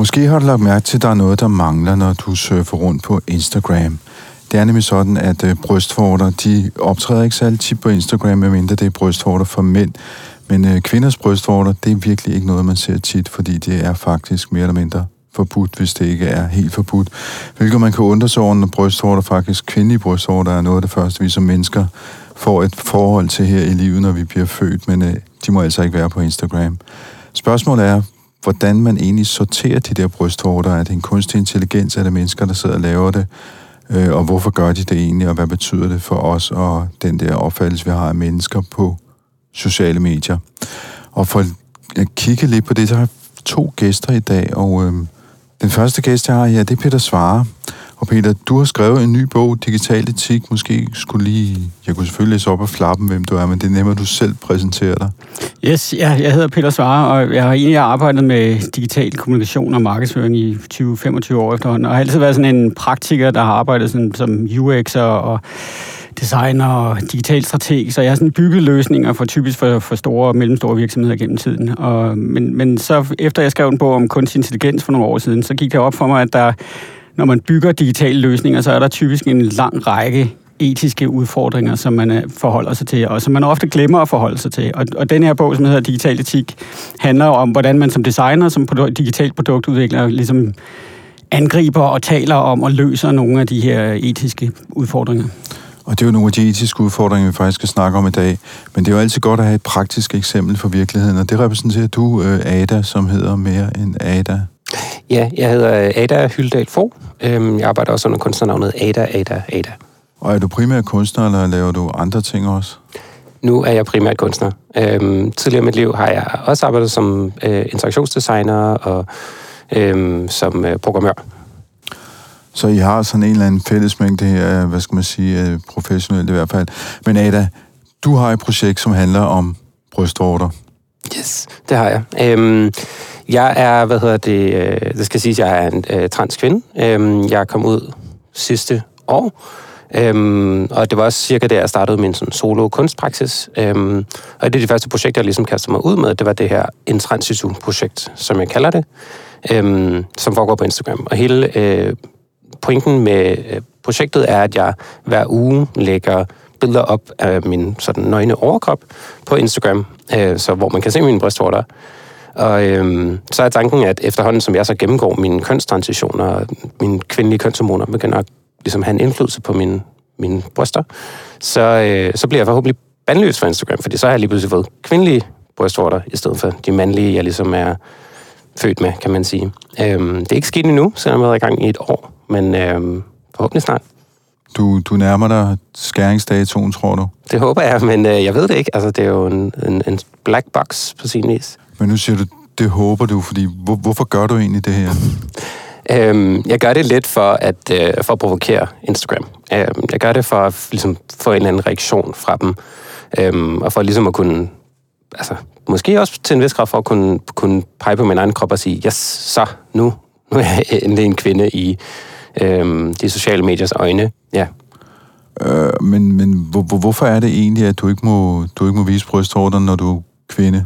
Måske har du lagt mærke til, at der er noget, der mangler, når du surfer rundt på Instagram. Det er nemlig sådan, at øh, brystvorter, de optræder ikke særlig tit på Instagram, medmindre det er brystvorter for mænd. Men øh, kvinders brystvorter, det er virkelig ikke noget, man ser tit, fordi det er faktisk mere eller mindre forbudt, hvis det ikke er helt forbudt. Hvilket man kan undre sig over, når brystvorter faktisk, kvindelige brystvorter, er noget af det første, vi som mennesker får et forhold til her i livet, når vi bliver født, men øh, de må altså ikke være på Instagram. Spørgsmålet er, hvordan man egentlig sorterer de der brystvorter. Er det en kunstig intelligens? Er det mennesker, der sidder og laver det? Øh, og hvorfor gør de det egentlig? Og hvad betyder det for os og den der opfattelse, vi har af mennesker på sociale medier? Og for at kigge lidt på det, så har jeg to gæster i dag, og øh, den første gæst, jeg har her, det er Peter Svare. Og Peter, du har skrevet en ny bog, Digital Etik. Måske skulle lige... Jeg kunne selvfølgelig læse op af flappen, hvem du er, men det er nemmere, at du selv præsenterer dig. Yes, ja, jeg hedder Peter Svare, og jeg har egentlig arbejdet med digital kommunikation og markedsføring i 20-25 år efterhånden, og har altid været sådan en praktiker, der har arbejdet sådan, som UX'er og designer og digital strateg, så jeg har sådan bygget løsninger for typisk for, for store og mellemstore virksomheder gennem tiden. Og, men, men så efter jeg skrev en bog om kunstig intelligens for nogle år siden, så gik det op for mig, at der når man bygger digitale løsninger, så er der typisk en lang række etiske udfordringer, som man øh, forholder sig til, og som man ofte glemmer at forholde sig til. Og, og den her bog, som hedder Digital Etik, handler om, hvordan man som designer, som produkt, digital produktudvikler, ligesom angriber og taler om og løser nogle af de her etiske udfordringer. Og det er jo nogle af de etiske udfordringer, vi faktisk skal snakke om i dag. Men det er jo altid godt at have et praktisk eksempel for virkeligheden, og det repræsenterer du, øh, Ada, som hedder mere end Ada. Ja, jeg hedder Ada Hyldal Fo. Øhm, jeg arbejder også under kunstnernavnet Ada, Ada, Ada. Og er du primært kunstner, eller laver du andre ting også? Nu er jeg primært kunstner. Øhm, tidligere i mit liv har jeg også arbejdet som øh, interaktionsdesigner og øhm, som øh, programmør. Så I har sådan en eller anden fællesmængde her, hvad skal man sige, øh, professionelt i hvert fald. Men Ada, du har et projekt, som handler om brystvorter. Yes, det har jeg. Øhm, jeg er, hvad hedder det, øh, det skal siges, jeg er en øh, transkvinde. Øhm, jeg kom ud sidste år, øhm, og det var også cirka der, jeg startede min sådan, solo kunstpraksis. Øhm, og det er de første projekter, jeg ligesom kastede mig ud med, det var det her En Transitu-projekt, som jeg kalder det, øhm, som foregår på Instagram. Og hele øh, pointen med øh, projektet er, at jeg hver uge lægger billeder op af min sådan nøgne overkrop på Instagram, øh, så hvor man kan se mine brystvorter. Og øhm, så er tanken, at efterhånden, som jeg så gennemgår mine kønstransitioner, og mine kvindelige kønshormoner begynder at ligesom, have en indflydelse på mine, mine bryster, så, øh, så bliver jeg forhåbentlig bandløs for Instagram, fordi så har jeg lige pludselig fået kvindelige brystvorter, i stedet for de mandlige, jeg ligesom er født med, kan man sige. Øhm, det er ikke sket endnu, selvom jeg har været i gang i et år, men øhm, forhåbentlig snart. Du, du nærmer dig skæringsdatoen, tror du? Det håber jeg, men øh, jeg ved det ikke. Altså, det er jo en, en, en black box på sin vis. Men nu siger du, det håber du, fordi hvor, hvorfor gør du egentlig det her? Øhm, jeg gør det lidt for at, øh, for at provokere Instagram. Øhm, jeg gør det for at ligesom, få en eller anden reaktion fra dem, øhm, og for ligesom at kunne, altså, måske også til en vis grad for at kunne, kunne pege på min egen krop og sige, yes, så nu, nu er jeg endelig en kvinde i øhm, de sociale mediers øjne. Ja. Øh, men men hvor, hvor, hvorfor er det egentlig, at du ikke må, du ikke må vise brystvorterne, når du er kvinde?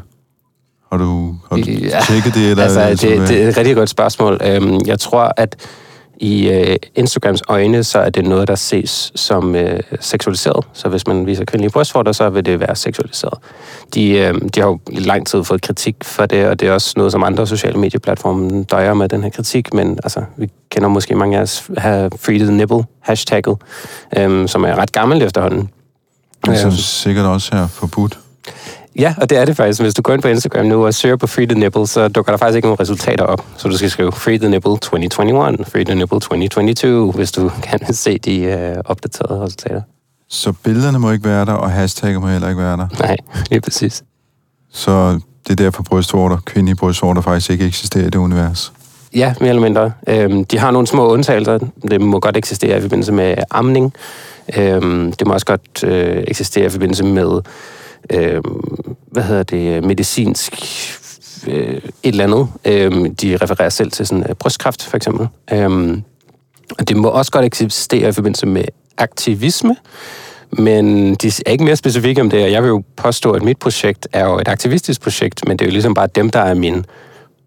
Har du, har du ja, tjekket det? Eller, altså, altså, det, det er et rigtig godt spørgsmål. Øhm, jeg tror, at i øh, Instagrams øjne, så er det noget, der ses som øh, seksualiseret. Så hvis man viser kvindelige brystvorter, så vil det være seksualiseret. De, øh, de har jo i lang tid fået kritik for det, og det er også noget, som andre sociale medieplatforme døjer med den her kritik, men altså, vi kender måske mange af os have Free the Nipple hashtagget, øh, som er ret gammelt efterhånden. Men som øhm. sikkert også er forbudt. Ja, og det er det faktisk. Hvis du går ind på Instagram nu og søger på Free the Nipple, så dukker der faktisk ikke nogen resultater op. Så du skal skrive Free the Nipple 2021, Free the Nipple 2022, hvis du kan se de øh, opdaterede resultater. Så billederne må ikke være der, og hashtagger må heller ikke være der. Nej, lige præcis. Så det er derfor brystvorter, kvindelige brystvorter faktisk ikke eksisterer i det univers. Ja, mere eller mindre. Øhm, de har nogle små undtagelser. Det må godt eksistere i forbindelse med amning. Øhm, det må også godt øh, eksistere i forbindelse med, øh, hvad hedder det, medicinsk øh, et eller andet. Øh, de refererer selv til sådan øh, brystkræft, for eksempel. Øh, og det må også godt eksistere i forbindelse med aktivisme, men de er ikke mere specifikke om det, og jeg vil jo påstå, at mit projekt er jo et aktivistisk projekt, men det er jo ligesom bare dem, der er mine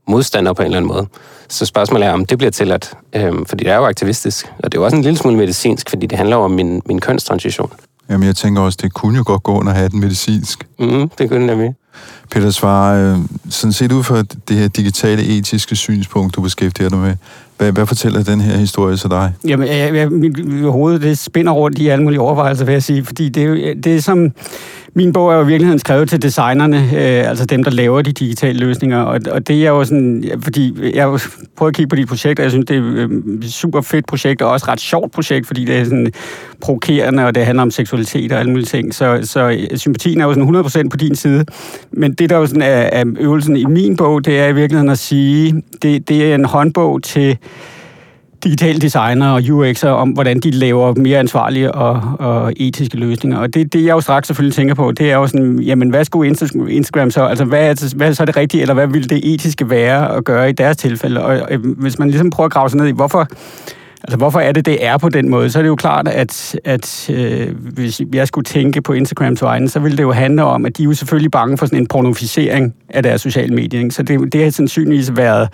modstandere på en eller anden måde. Så spørgsmålet er, om det bliver tilladt, øhm, fordi det er jo aktivistisk, og det er jo også en lille smule medicinsk, fordi det handler om min, min kønstransition. Jamen, jeg tænker også, det kunne jo godt gå under den medicinsk. Mm, det kunne det nemlig. Peter Svare, øh, sådan set ud fra det her digitale etiske synspunkt, du beskæftiger dig med, hvad, hvad fortæller den her historie til dig? Jamen, jeg, jeg, mit, hoved det spinder rundt i alle mulige overvejelser, vil jeg sige, fordi det er det er som... Min bog er jo i virkeligheden skrevet til designerne, øh, altså dem, der laver de digitale løsninger, og, og det er jo sådan, fordi jeg prøver at kigge på de projekter, jeg synes, det er et super fedt projekt, og også ret sjovt projekt, fordi det er sådan provokerende, og det handler om seksualitet og alle mulige ting, så, så øh, sympatien er jo sådan 100% på din side, men det, der jo sådan er, er øvelsen i min bog, det er i virkeligheden at sige, det, det er en håndbog til digitale designer og UX'er om, hvordan de laver mere ansvarlige og, og etiske løsninger. Og det, det, jeg jo straks selvfølgelig tænker på, det er jo sådan, jamen, hvad skulle Instagram så, altså, hvad er, hvad er så det rigtige, eller hvad vil det etiske være at gøre i deres tilfælde? Og, og hvis man ligesom prøver at grave sig ned i, hvorfor, Altså, hvorfor er det, det er på den måde? Så er det jo klart, at, at øh, hvis jeg skulle tænke på Instagrams vegne, så ville det jo handle om, at de er jo selvfølgelig bange for sådan en pornoficering af deres sociale medier. Ikke? Så det, det har sandsynligvis været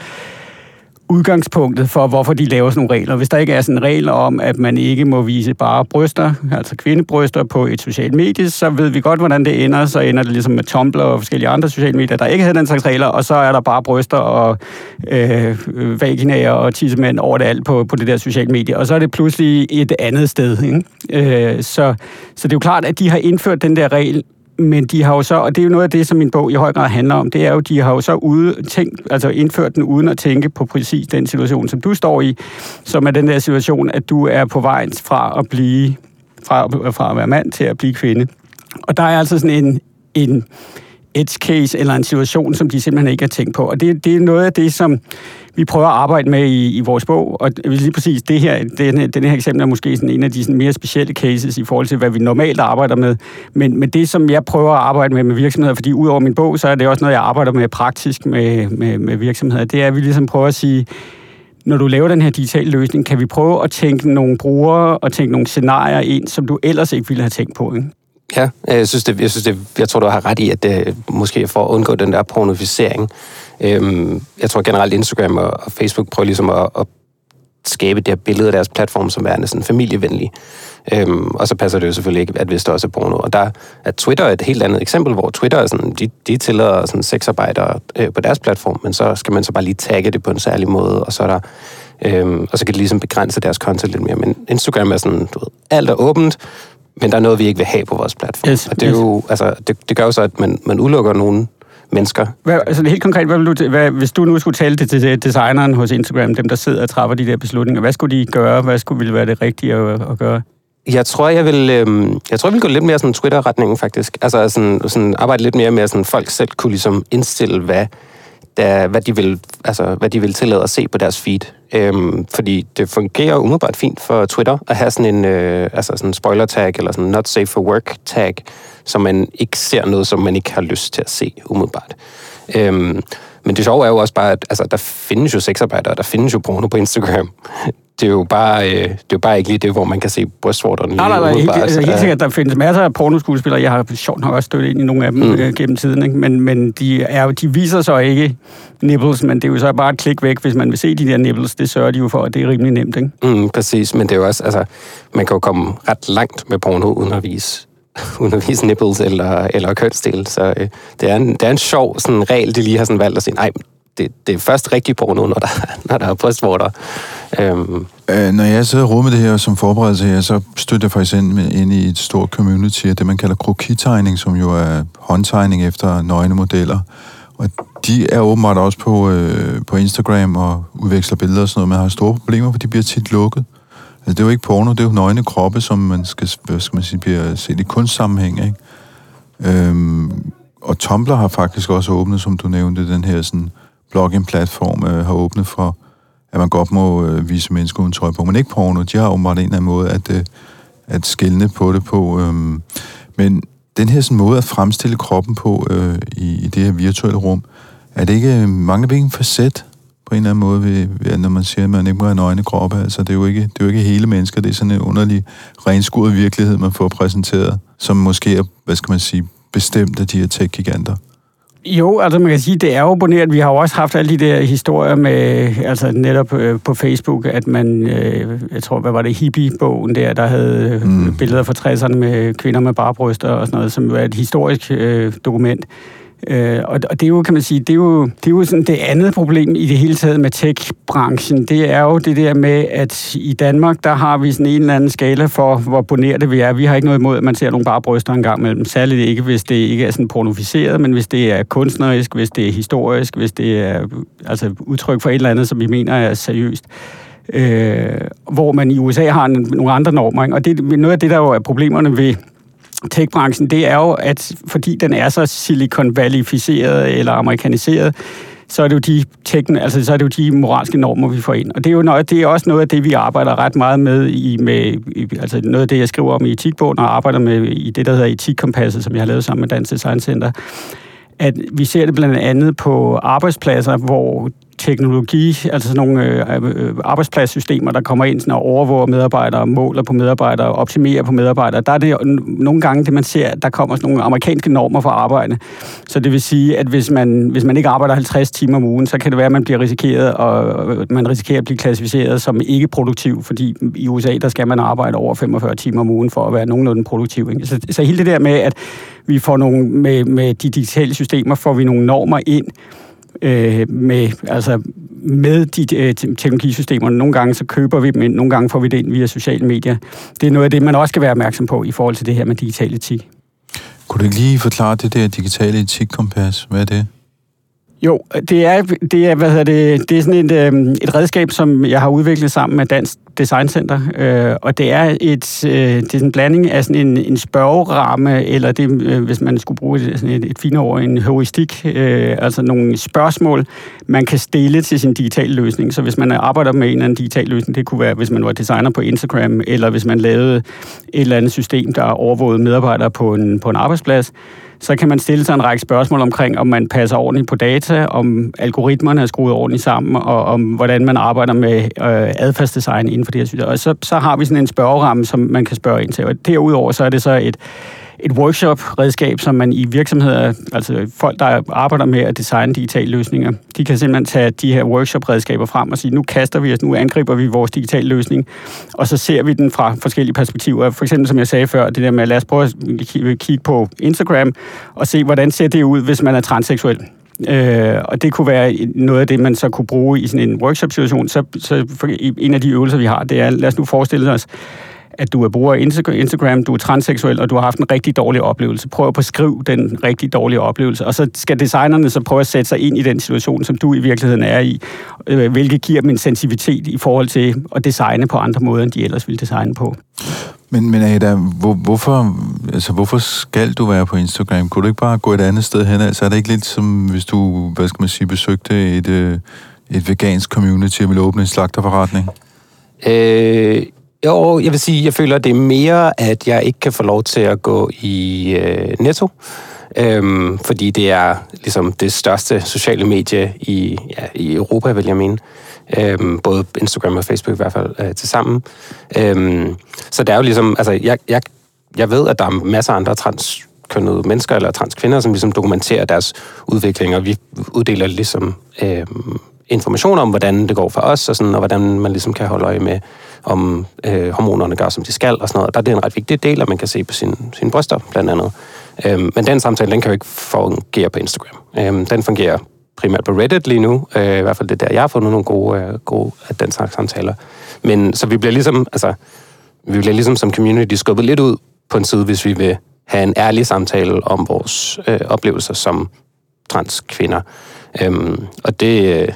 udgangspunktet for, hvorfor de laver sådan nogle regler. Hvis der ikke er sådan en regel om, at man ikke må vise bare bryster, altså kvindebryster på et socialt medie, så ved vi godt, hvordan det ender. Så ender det ligesom med Tumblr og forskellige andre sociale medier, der ikke havde den slags regler, og så er der bare bryster og øh, vaginaer og tissemænd over det alt på, på det der sociale medie. Og så er det pludselig et andet sted. Ikke? Øh, så, så det er jo klart, at de har indført den der regel men de har jo så, og det er jo noget af det, som min bog i høj grad handler om, det er jo, de har jo så ude, tænkt, altså indført den uden at tænke på præcis den situation, som du står i, som er den der situation, at du er på vej fra at blive, fra, fra at være mand til at blive kvinde. Og der er altså sådan en, en edge case eller en situation, som de simpelthen ikke har tænkt på. Og det, det er noget af det, som vi prøver at arbejde med i, i vores bog, og lige præcis det her, den, den her eksempel er måske sådan en af de sådan mere specielle cases i forhold til, hvad vi normalt arbejder med. Men, men det, som jeg prøver at arbejde med med virksomheder, fordi udover min bog, så er det også noget, jeg arbejder med praktisk med, med, med virksomheder, det er, at vi ligesom prøver at sige, når du laver den her digitale løsning, kan vi prøve at tænke nogle brugere og tænke nogle scenarier ind, som du ellers ikke ville have tænkt på. Ikke? Ja, øh, jeg synes, det, jeg, synes det, jeg tror, du har ret i, at det måske for at undgå den der pornoficering. Øhm, jeg tror generelt, Instagram og, og Facebook prøver ligesom at, at skabe det her billede af deres platform som værende sådan familievenlig. Øhm, og så passer det jo selvfølgelig ikke, at hvis der også er porno. Og der er Twitter et helt andet eksempel, hvor Twitter er sådan, de, de tillader sådan sexarbejdere øh, på deres platform, men så skal man så bare lige tagge det på en særlig måde, og så er der Øhm, og så kan de ligesom begrænse deres content lidt mere. Men Instagram er sådan, du ved, alt er åbent, men der er noget, vi ikke vil have på vores platform. Yes, og det, er yes. jo, altså, det, det gør jo så, at man, man udelukker nogle mennesker. Hvad, altså helt konkret, hvad vil du, hvad, hvis du nu skulle tale det til designeren hos Instagram, dem der sidder og træffer de der beslutninger, hvad skulle de gøre? Hvad skulle ville være det rigtige at, at gøre? Jeg tror, jeg vil, øh, jeg tror, jeg vil gå lidt mere sådan Twitter-retningen, faktisk. Altså sådan, sådan arbejde lidt mere med, at sådan, folk selv kunne ligesom indstille, hvad, der, hvad, de vil, altså, hvad de vil tillade at se på deres feed. Øhm, fordi det fungerer umiddelbart fint for Twitter at have sådan en øh, altså sådan spoiler tag eller sådan not safe for work tag, så man ikke ser noget, som man ikke har lyst til at se umiddelbart. Øhm, men det sjove er jo også bare, at altså, der findes jo sexarbejdere, der findes jo porno på Instagram det er jo bare, øh, det er jo bare ikke lige det, hvor man kan se brystvorterne. Nej, nej, nej. Helt, altså, helt sikkert, der findes masser af pornoskuespillere. Jeg har sjovt nok også støttet ind i nogle af dem mm. øh, gennem tiden. Ikke? Men, men de, er, de viser så ikke nipples, men det er jo så bare et klik væk, hvis man vil se de der nipples. Det sørger de jo for, at det er rimelig nemt. Ikke? Mm, præcis, men det er jo også, altså, man kan jo komme ret langt med porno uden at vise undervise nipples eller, eller kønsdel. Så øh, det, er en, det er en sjov sådan, regel, de lige har sådan valgt at sige, nej, det, det er først rigtig porno, når der, når der er brystvorter. Øhm. Øh, når jeg sidder og med det her som forberedelse her, så støtter jeg faktisk ind, ind i et stort community af det, man kalder krokitegning, som jo er håndtegning efter nøgne modeller. Og de er åbenbart også på, øh, på Instagram og udveksler billeder og sådan noget, men har store problemer, for de bliver tit lukket. Altså, det er jo ikke porno, det er jo nøgne kroppe, som man skal, hvad skal man sige, bliver set i kunstsammenhæng, ikke? Øhm, og Tumblr har faktisk også åbnet, som du nævnte, den her sådan, blogging-platform øh, har åbnet for, at man godt må øh, vise mennesker uden tøj på, men ikke porno. De har åbenbart en eller anden måde at, øh, at skælne på det på. Øh, men den her sådan, måde at fremstille kroppen på øh, i, i det her virtuelle rum, er det ikke, mangler vi ikke en facet på en eller anden måde, ved, ved, når man siger, at man ikke må have nøgne kroppe? Altså, det er, jo ikke, det er jo ikke hele mennesker, det er sådan en underlig renskuret virkelighed, man får præsenteret, som måske er, hvad skal man sige, bestemt af de her tech-giganter. Jo, altså man kan sige, det er jo abonneret. Vi har jo også haft alle de der historier med, altså netop øh, på Facebook, at man, øh, jeg tror, hvad var det, hippie-bogen der, der havde mm. billeder fra 60'erne med kvinder med bare bryster og sådan noget, som er et historisk øh, dokument. Øh, og, og det er jo, kan man sige, det er jo, det er jo sådan det andet problem i det hele taget med tech-branchen. Det er jo det der med, at i Danmark, der har vi sådan en eller anden skala for, hvor bonerte vi er. Vi har ikke noget imod, at man ser nogle bare bryster en gang mellem. Særligt ikke, hvis det ikke er sådan pornoficeret, men hvis det er kunstnerisk, hvis det er historisk, hvis det er altså, udtryk for et eller andet, som vi mener er seriøst. Øh, hvor man i USA har nogle andre normer. Ikke? Og det er noget af det, der jo er problemerne ved techbranchen, det er jo, at fordi den er så Silicon Valley-ficeret eller amerikaniseret, så er det jo de tekn, altså så er det jo de moralske normer, vi får ind. Og det er jo noget, det er også noget af det, vi arbejder ret meget med i, med, i, altså noget af det, jeg skriver om i etikbogen, og arbejder med i det, der hedder Etikkompasset, som jeg har lavet sammen med Dansk Design Center at vi ser det blandt andet på arbejdspladser, hvor teknologi, altså sådan nogle øh, øh, øh, arbejdspladssystemer, der kommer ind sådan og overvåger medarbejdere, måler på medarbejdere, optimerer på medarbejdere. Der er det nogle gange det, man ser, at der kommer sådan nogle amerikanske normer for arbejde. Så det vil sige, at hvis man, hvis man ikke arbejder 50 timer om ugen, så kan det være, at man bliver risikeret, og øh, man risikerer at blive klassificeret som ikke produktiv, fordi i USA, der skal man arbejde over 45 timer om ugen for at være nogenlunde produktiv. Ikke? Så, så hele det der med, at vi får nogle, med, med de digitale systemer, får vi nogle normer ind, øh, med, altså med de øh, teknologisystemer. Nogle gange så køber vi dem ind, nogle gange får vi det ind via sociale medier. Det er noget af det, man også skal være opmærksom på i forhold til det her med digital etik. Kunne du lige forklare det der digitale etikkompas? Hvad er det? Jo, det er, det er, hvad hedder det, det er sådan et, øh, et redskab, som jeg har udviklet sammen med Dansk Design Center, øh, og det er, et, øh, det er en blanding af sådan en, en spørgeramme, eller det, øh, hvis man skulle bruge sådan et, et finere ord, en heuristik, øh, altså nogle spørgsmål, man kan stille til sin digitale løsning. Så hvis man arbejder med en eller anden digital løsning, det kunne være, hvis man var designer på Instagram, eller hvis man lavede et eller andet system, der overvågede medarbejdere på en, på en arbejdsplads, så kan man stille sig en række spørgsmål omkring, om man passer ordentligt på data, om algoritmerne er skruet ordentligt sammen, og om hvordan man arbejder med øh, adfærdsdesign inden for det her system. Og så, så har vi sådan en spørgeramme, som man kan spørge ind til. Og derudover så er det så et, et workshop-redskab, som man i virksomheder, altså folk, der arbejder med at designe digitale løsninger, de kan simpelthen tage de her workshop-redskaber frem og sige, nu kaster vi os, nu angriber vi vores digitale løsning, og så ser vi den fra forskellige perspektiver. For eksempel, som jeg sagde før, det der med, lad os prøve at kigge på Instagram og se, hvordan ser det ud, hvis man er transseksuel. Øh, og det kunne være noget af det, man så kunne bruge i sådan en workshop-situation. Så, så en af de øvelser, vi har, det er, lad os nu forestille os, at du er bruger Instagram, du er transseksuel, og du har haft en rigtig dårlig oplevelse. Prøv at beskrive den rigtig dårlige oplevelse, og så skal designerne så prøve at sætte sig ind i den situation, som du i virkeligheden er i, øh, hvilket giver dem en sensitivitet i forhold til at designe på andre måder, end de ellers ville designe på. Men, men Ada, hvor, hvorfor, altså, hvorfor skal du være på Instagram? Kunne du ikke bare gå et andet sted hen? Altså er det ikke lidt som, hvis du, hvad skal man sige, besøgte et, øh, et vegansk community og ville åbne en slagterforretning? Øh, jo, jeg vil sige, jeg føler, det er mere, at jeg ikke kan få lov til at gå i øh, Netto. Øhm, fordi det er ligesom det største sociale medie i, ja, i Europa, vil jeg mene. Øhm, både Instagram og Facebook i hvert fald øh, til sammen. Øhm, så der er jo ligesom, altså jeg, jeg, jeg ved, at der er masser af andre transkønnede mennesker eller transkvinder, som ligesom dokumenterer deres udvikling, og vi uddeler ligesom øh, information om, hvordan det går for os, og, sådan, og hvordan man ligesom kan holde øje med, om øh, hormonerne gør, som de skal, og sådan noget. Der er det en ret vigtig del, at man kan se på sine, sin bryster, blandt andet. Øhm, men den samtale, den kan jo ikke fungere på Instagram. Øhm, den fungerer primært på Reddit lige nu. Øh, I hvert fald det der, jeg har fundet nogle gode, øh, gode af den slags samtaler. Men så vi bliver ligesom, altså, vi bliver ligesom som community skubbet lidt ud på en side, hvis vi vil have en ærlig samtale om vores øh, oplevelser som transkvinder. Øhm, og det, øh,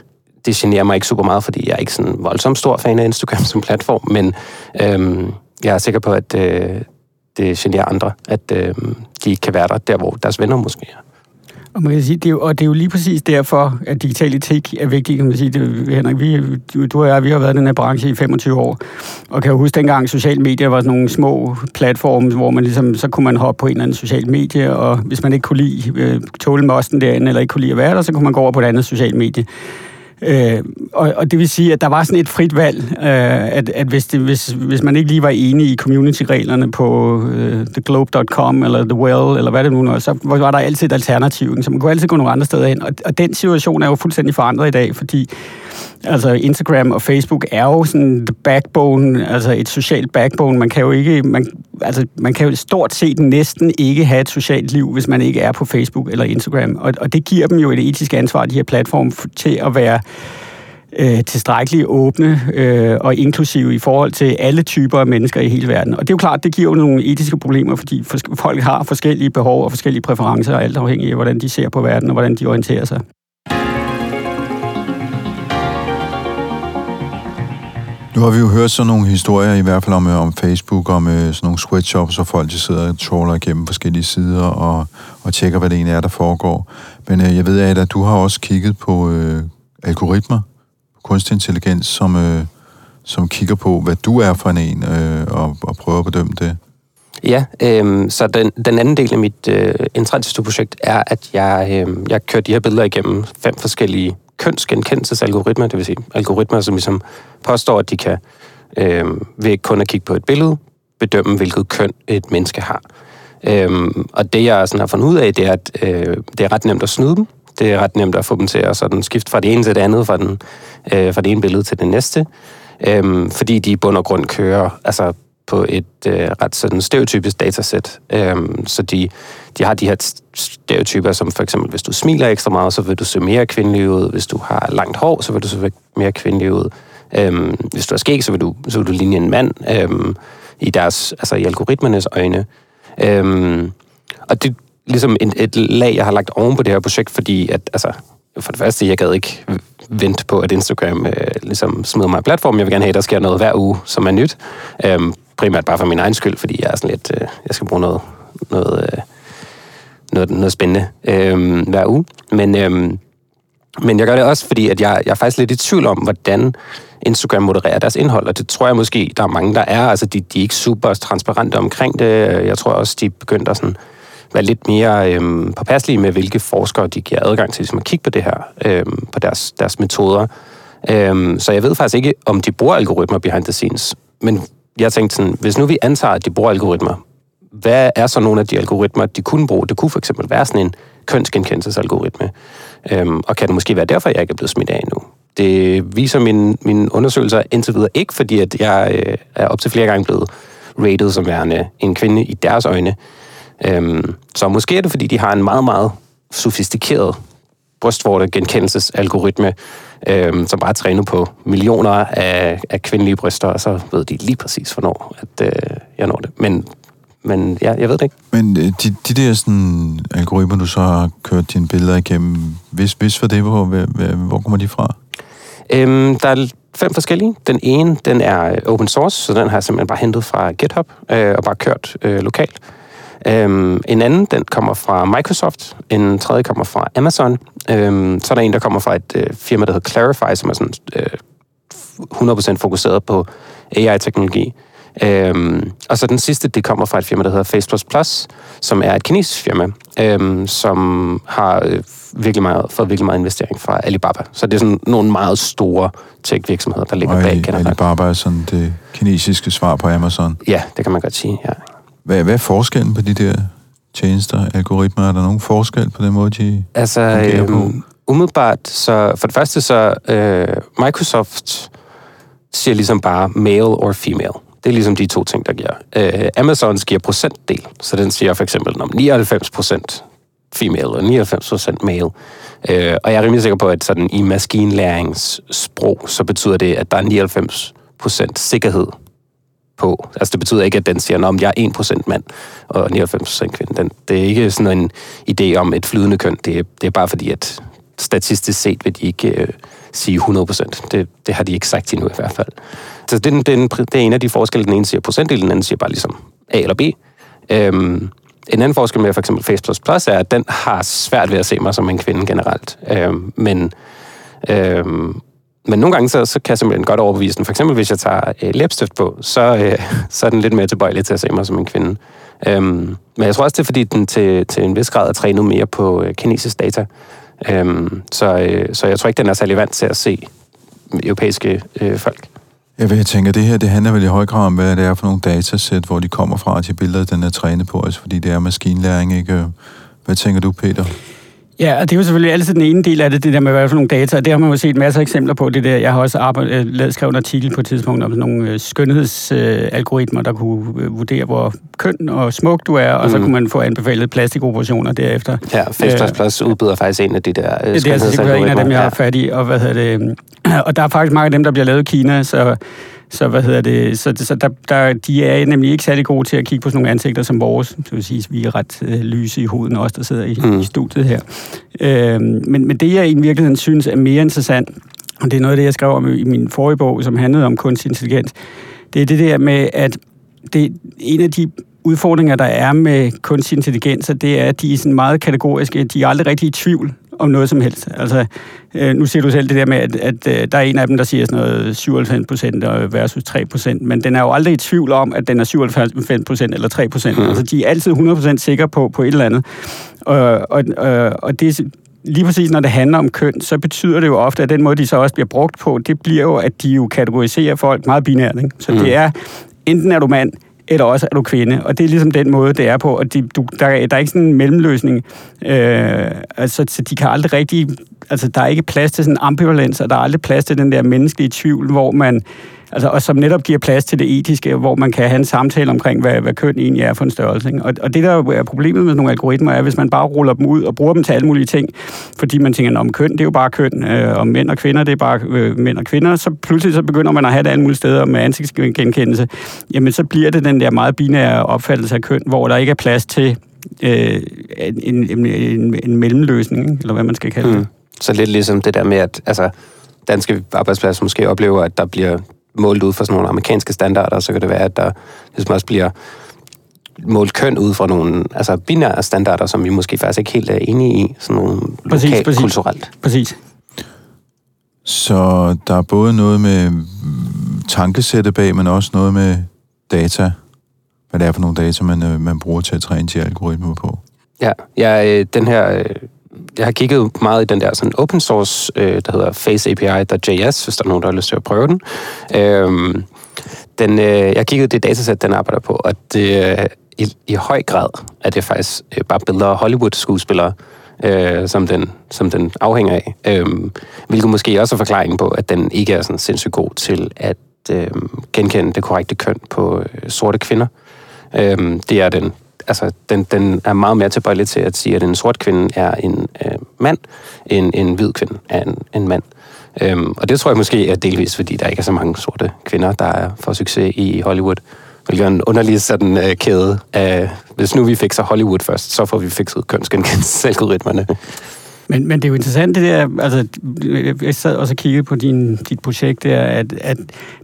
det generer mig ikke super meget, fordi jeg er ikke sådan voldsomt stor fan af Instagram som platform, men øhm, jeg er sikker på, at øh, det generer andre, at øh, de ikke kan være der, der hvor deres venner måske er. Og man kan sige, det er jo, og det er jo lige præcis derfor, at digital etik er vigtig, kan man sige. Det, Henrik, vi, du og jeg, vi har været i den her branche i 25 år, og kan jo huske dengang, sociale medier var sådan nogle små platforme, hvor man ligesom, så kunne man hoppe på en eller anden social medie, og hvis man ikke kunne lide øh, tåle mosten derinde, eller ikke kunne lide at være der, så kunne man gå over på et andet social medie. Øh, og, og det vil sige, at der var sådan et frit valg, øh, at, at hvis, det, hvis, hvis man ikke lige var enig i community-reglerne på øh, theglobe.com eller The Well, eller hvad det nu er, så var der altid et alternativ, så man kunne altid gå nogle andre steder hen. Og, og den situation er jo fuldstændig forandret i dag, fordi altså Instagram og Facebook er jo sådan the backbone, altså et socialt backbone. Man kan jo ikke, man, altså man kan jo stort set næsten ikke have et socialt liv, hvis man ikke er på Facebook eller Instagram. Og, og det giver dem jo et etisk ansvar, de her platforme, til at være øh, tilstrækkeligt åbne øh, og inklusive i forhold til alle typer af mennesker i hele verden. Og det er jo klart, det giver jo nogle etiske problemer, fordi folk har forskellige behov og forskellige præferencer, alt afhængig af, hvordan de ser på verden og hvordan de orienterer sig. Nu har vi jo hørt sådan nogle historier, i hvert fald om, øh, om Facebook, om øh, sådan nogle sweatshops, hvor folk de sidder og trawler igennem forskellige sider og, og tjekker, hvad det egentlig er, der foregår. Men øh, jeg ved, at du har også kigget på øh, algoritmer, kunstig intelligens, som, øh, som kigger på, hvad du er for en, øh, og, og prøver at bedømme det. Ja, øh, så den, den anden del af mit øh, projekt er, at jeg, øh, jeg kører de her billeder igennem fem forskellige kønsgenkendelsesalgoritmer, det vil sige algoritmer, som ligesom påstår, at de kan øh, ved kun at kigge på et billede, bedømme, hvilket køn et menneske har. Øh, og det, jeg sådan har fundet ud af, det er, at øh, det er ret nemt at snyde dem. Det er ret nemt at få dem til at sådan skifte fra det ene til det andet, fra, den, øh, fra det ene billede til det næste. Øh, fordi de i bund og grund kører altså, på et øh, ret sådan stereotypisk datasæt. Øhm, så de, de har de her stereotyper, som for eksempel, hvis du smiler ekstra meget, så vil du se mere kvindelig ud. Hvis du har langt hår, så vil du se mere kvindelig ud. Øhm, hvis du har skæg, så vil du, så vil du ligne en mand øhm, i deres, altså i algoritmernes øjne. Øhm, og det er ligesom et, et lag, jeg har lagt oven på det her projekt, fordi at, altså, for det første, jeg gad ikke vente på, at Instagram øh, ligesom smider mig platform. Jeg vil gerne have, at der sker noget hver uge, som er nyt. Øhm, primært bare for min egen skyld, fordi jeg er sådan lidt, øh, jeg skal bruge noget, noget, øh, noget, noget spændende øh, hver uge. Men, øh, men jeg gør det også, fordi at jeg, jeg er faktisk lidt i tvivl om, hvordan Instagram modererer deres indhold, og det tror jeg måske, der er mange, der er. Altså, de, de er ikke super transparente omkring det. Jeg tror også, de begyndte at sådan, være lidt mere øh, påpasselige med, hvilke forskere de giver adgang til ligesom at kigge på det her, øh, på deres, deres metoder. Øh, så jeg ved faktisk ikke, om de bruger algoritmer behind the scenes. Men jeg tænkte sådan, hvis nu vi antager, at de bruger algoritmer, hvad er så nogle af de algoritmer, de kunne bruge? Det kunne for eksempel være sådan en kønsgenkendelsesalgoritme. Øhm, og kan det måske være derfor, jeg ikke er blevet smidt af endnu? Det viser min, min undersøgelser indtil videre ikke, fordi at jeg øh, er op til flere gange blevet rated som værende en kvinde i deres øjne. Øhm, så måske er det, fordi de har en meget, meget sofistikeret brystvorte genkendelsesalgoritme, øh, som bare træner på millioner af, af kvindelige bryster, og så ved de lige præcis, hvornår at, øh, jeg når det. Men, men ja, jeg ved det ikke. Men øh, de, de der sådan, algoritmer, du så har kørt dine billeder igennem, hvis, hvis for det, hvor, hvor, hvor kommer de fra? Øhm, der er fem forskellige. Den ene, den er open source, så den har jeg simpelthen bare hentet fra GitHub øh, og bare kørt øh, lokalt. Øhm, en anden, den kommer fra Microsoft. En tredje kommer fra Amazon. Øhm, så er der en, der kommer fra et øh, firma, der hedder Clarify, som er sådan øh, 100% fokuseret på AI-teknologi. Øhm, og så den sidste, det kommer fra et firma, der hedder Face++, som er et kinesisk firma, øhm, som har øh, virkelig meget, fået virkelig meget investering fra Alibaba. Så det er sådan nogle meget store tech-virksomheder, der ligger og bag Canada. Alibaba er sådan det kinesiske svar på Amazon? Ja, det kan man godt sige, ja. Hvad, hvad er forskellen på de der tjenester, algoritmer? Er der nogen forskel på den måde, de altså, øhm, på? Umiddelbart, så for det første så, øh, Microsoft siger ligesom bare male or female. Det er ligesom de to ting, der giver. Øh, Amazon giver procentdel, så den siger for eksempel, om 99 procent female og 99% male. Øh, og jeg er rimelig sikker på, at sådan i maskinlæringssprog, så betyder det, at der er 99% sikkerhed på. Altså det betyder ikke, at den siger, at jeg er 1% mand og 99% kvinde. Den, det er ikke sådan en idé om et flydende køn. Det er, det er bare fordi, at statistisk set vil de ikke øh, sige 100%. Det, det har de ikke sagt endnu i hvert fald. Så det, det, det er en af de forskelle. Den ene siger procentdel, den anden siger bare ligesom A eller B. Øhm, en anden forskel med for eksempel Face++ er, at den har svært ved at se mig som en kvinde generelt. Øhm, men, øhm, men nogle gange så, så kan jeg simpelthen godt overbevise den. For eksempel hvis jeg tager øh, læbstift på, så, øh, så er den lidt mere tilbøjelig til at se mig som en kvinde. Øhm, men jeg tror også, det er fordi, den til, til en vis grad er trænet mere på øh, kinesisk data. Øhm, så, øh, så jeg tror ikke, den er særlig vant til at se europæiske øh, folk. Jeg vil tænke, at det her det handler vel i høj grad om, hvad det er for nogle datasæt, hvor de kommer fra, til billeder, den er trænet på, altså fordi det er maskinlæring, ikke? Hvad tænker du, Peter? Ja, og det er jo selvfølgelig altid den ene del af det, det der med, hvad for nogle data, og det har man jo set masser af eksempler på. Det der. Jeg har også arbejdet, øh, lavet skrevet en artikel på et tidspunkt om nogle øh, skønhedsalgoritmer, der kunne øh, vurdere, hvor køn og smuk du er, og mm. så kunne man få anbefalet plastikoperationer derefter. Ja, øh, udbyder faktisk en af de der øh, Det er altså en af dem, jeg har fat i, og, hvad hedder det, og der er faktisk mange af dem, der bliver lavet i Kina, så så hvad hedder det, så, så der, der, de er nemlig ikke særlig gode til at kigge på sådan nogle ansigter som vores. Det vil sige, vi er ret øh, lyse i hovedet, også der sidder i, mm. i studiet her. Øh, men, men det, jeg i virkeligheden synes er mere interessant, og det er noget af det, jeg skrev om i min forrige bog, som handlede om kunstig intelligens, det er det der med, at det, en af de udfordringer, der er med kunstig intelligens, det er, at de er sådan meget kategoriske. De er aldrig rigtig i tvivl om noget som helst. Altså, øh, nu siger du selv det der med, at, at øh, der er en af dem, der siger sådan noget 97 procent versus 3 procent, men den er jo aldrig i tvivl om, at den er 97 procent eller 3 procent. Mm. Altså, de er altid 100 procent sikre på, på et eller andet. Og, og, og, og det lige præcis når det handler om køn, så betyder det jo ofte, at den måde, de så også bliver brugt på, det bliver jo, at de jo kategoriserer folk meget binært. Ikke? Så mm. det er, enten er du mand, eller også er du kvinde. Og det er ligesom den måde, det er på. Og de, du, der, der er ikke sådan en mellemløsning. Øh, altså, så de kan aldrig rigtig... Altså, der er ikke plads til sådan en ambivalens, og der er aldrig plads til den der menneskelige tvivl, hvor man altså, og som netop giver plads til det etiske, hvor man kan have en samtale omkring, hvad, hvad køn egentlig er for en størrelse. Ikke? Og, og det, der er problemet med nogle algoritmer, er, hvis man bare ruller dem ud og bruger dem til alle mulige ting, fordi man tænker, om køn, det er jo bare køn, øh, og mænd og kvinder, det er bare øh, mænd og kvinder, så pludselig så begynder man at have det alle mulige steder med ansigtsgenkendelse. Jamen, så bliver det den der meget binære opfattelse af køn, hvor der ikke er plads til øh, en, en, en, en mellemløsning, eller hvad man skal kalde det. Mm. Så lidt ligesom det der med, at altså, danske arbejdspladser måske oplever, at der bliver målt ud fra sådan nogle amerikanske standarder, så kan det være, at der ligesom også bliver målt køn ud fra nogle altså binære standarder, som vi måske faktisk ikke helt er enige i, sådan nogle præcis, lokalt, præcis. kulturelt. Præcis. Så der er både noget med tankesætte bag, men også noget med data. Hvad det er for nogle data, man, øh, man bruger til at træne de algoritmer på. Ja, ja øh, den her jeg har kigget meget i den der sådan open source, øh, der hedder faceapi.js, hvis der er nogen, der har lyst til at prøve den. Øh, den øh, jeg har kigget det datasæt, den arbejder på, og det, øh, i, i høj grad er det faktisk øh, bare billeder af Hollywood-skuespillere, øh, som, den, som den afhænger af. Øh, hvilket måske også er forklaringen på, at den ikke er sådan sindssygt god til at øh, genkende det korrekte køn på øh, sorte kvinder. Øh, det er den altså, den, den er meget mere tilbøjelig til at sige, at en sort kvinde er en øh, mand, end en hvid kvinde er en, en mand. Øhm, og det tror jeg måske er delvis, fordi der ikke er så mange sorte kvinder, der er for succes i Hollywood. Hvilket er en underlig sådan øh, kæde af, hvis nu vi fikser Hollywood først, så får vi fikset kønsgenkendelsesalgoritmerne. Men, men det er jo interessant det der, altså jeg sad også og kiggede på din, dit projekt der, at, at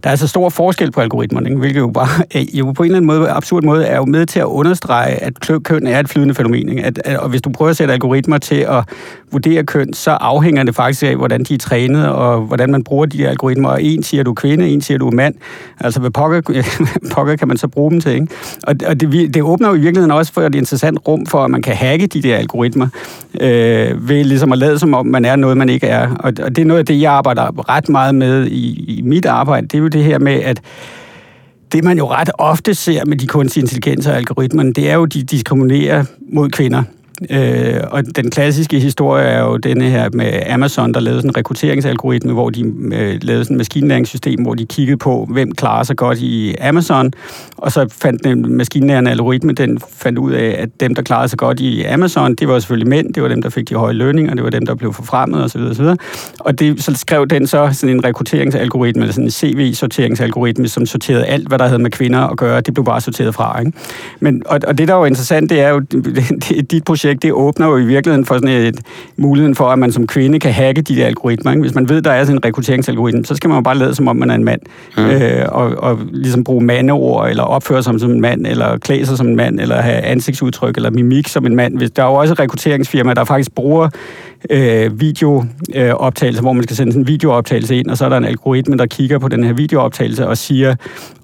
der er så stor forskel på algoritmerne, ikke? hvilket jo bare jo på en eller anden måde, absurd måde, er jo med til at understrege, at køn er et flydende fænomen. Ikke? At, at, og hvis du prøver at sætte algoritmer til at vurdere køn, så afhænger det faktisk af, hvordan de er trænet, og hvordan man bruger de algoritmer. Og en siger, du er kvinde, en siger, du er mand. Altså, hvad pokker, pokker kan man så bruge dem til? Ikke? Og, og det, det åbner jo i virkeligheden også for et interessant rum for, at man kan hacke de der algoritmer øh, ved ligesom at lade som om, man er noget, man ikke er. Og, og det er noget af det, jeg arbejder ret meget med i, i mit arbejde. Det er jo det her med, at det, man jo ret ofte ser med de kunstige intelligenser og algoritmerne, det er jo, at de diskriminerer mod kvinder. Øh, og den klassiske historie er jo denne her med Amazon, der lavede sådan en rekrutteringsalgoritme, hvor de øh, lavede sådan et maskinlæringssystem, hvor de kiggede på, hvem klarer sig godt i Amazon, og så fandt den maskinlærende algoritme, den fandt ud af, at dem, der klarede sig godt i Amazon, det var selvfølgelig mænd, det var dem, der fik de høje lønninger, det var dem, der blev forfremmet osv. osv. Og det, så skrev den så sådan en rekrutteringsalgoritme, eller sådan en CV-sorteringsalgoritme, som sorterede alt, hvad der havde med kvinder at gøre, det blev bare sorteret fra. Ikke? Men, og, og det, der er jo interessant, det er jo, dit projekt, det åbner jo i virkeligheden for sådan et, muligheden for, at man som kvinde kan hacke de der algoritmer. Ikke? Hvis man ved, der er sådan en rekrutteringsalgoritme, så skal man jo bare lade som om, man er en mand. Mm. Øh, og, og ligesom bruge mandeord, eller opføre sig som en mand, eller klæde sig som en mand, eller have ansigtsudtryk, eller mimik som en mand. Hvis der er jo også rekrutteringsfirmaer, der faktisk bruger øh, videooptagelse, hvor man skal sende sådan en videooptagelse ind, og så er der en algoritme, der kigger på den her videooptagelse og siger,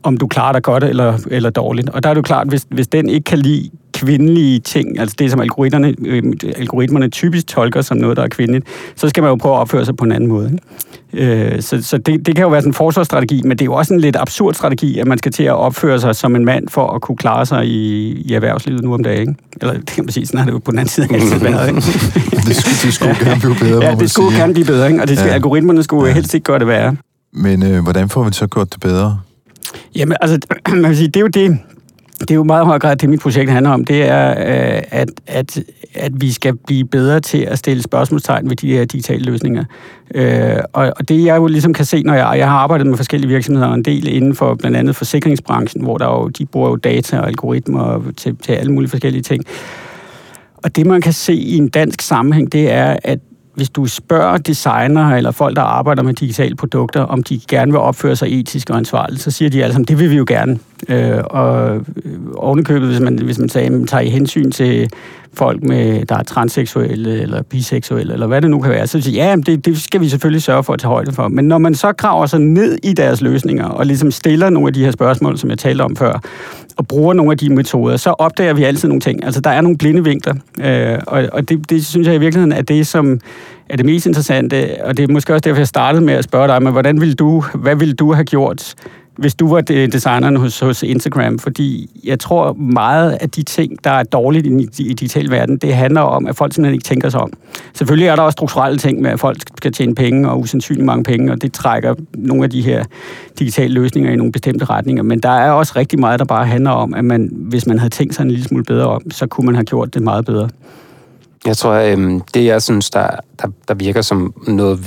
om du klarer dig godt eller, eller dårligt. Og der er det jo klart, hvis, hvis den ikke kan lide kvindelige ting, altså det, som algoritmerne, øh, algoritmerne typisk tolker som noget, der er kvindeligt, så skal man jo prøve at opføre sig på en anden måde. Ikke? Øh, så så det, det kan jo være sådan en forsvarsstrategi, men det er jo også en lidt absurd strategi, at man skal til at opføre sig som en mand for at kunne klare sig i, i erhvervslivet nu om dagen. Ikke? Eller det kan man sige, sådan har det jo på den anden side altid været. Ikke? det, skulle, det skulle gerne blive bedre, Ja, det skulle sige. gerne blive bedre, ikke? og det ja. algoritmerne skulle ja. helst ikke gøre det værre. Men øh, hvordan får vi så gjort det bedre? Jamen, altså, man kan sige, det er jo det, det er jo meget høj grad det, mit projekt handler om, det er, øh, at, at, at vi skal blive bedre til at stille spørgsmålstegn ved de her digitale løsninger. Øh, og, og det jeg jo ligesom kan se, når jeg, jeg har arbejdet med forskellige virksomheder, og en del inden for blandt andet forsikringsbranchen, hvor der jo, de bruger jo data og algoritmer til, til alle mulige forskellige ting. Og det man kan se i en dansk sammenhæng, det er, at hvis du spørger designer eller folk, der arbejder med digitale produkter, om de gerne vil opføre sig etisk og ansvarligt, så siger de alle sammen, det vil vi jo gerne. Øh, og øh, ovenikøbet, hvis man, hvis man sagde, tager i hensyn til folk, med, der er transseksuelle eller biseksuelle, eller hvad det nu kan være, så siger ja, det, det skal vi selvfølgelig sørge for at tage højde for. Men når man så graver sig ned i deres løsninger, og ligesom stiller nogle af de her spørgsmål, som jeg talte om før, og bruger nogle af de metoder, så opdager vi altid nogle ting. Altså, der er nogle blinde vinkler, øh, og, og det, det synes jeg i virkeligheden er det, som er det mest interessante, og det er måske også derfor, jeg startede med at spørge dig, men hvordan vil du, hvad ville du have gjort, hvis du var designeren hos, hos Instagram, fordi jeg tror meget af de ting, der er dårligt i, i digital verden, det handler om, at folk simpelthen ikke tænker sig om. Selvfølgelig er der også strukturelle ting med, at folk skal tjene penge, og usandsynligt mange penge, og det trækker nogle af de her digitale løsninger i nogle bestemte retninger, men der er også rigtig meget, der bare handler om, at man, hvis man havde tænkt sig en lille smule bedre om, så kunne man have gjort det meget bedre. Jeg tror, øh, det jeg synes, der, der, der virker som noget,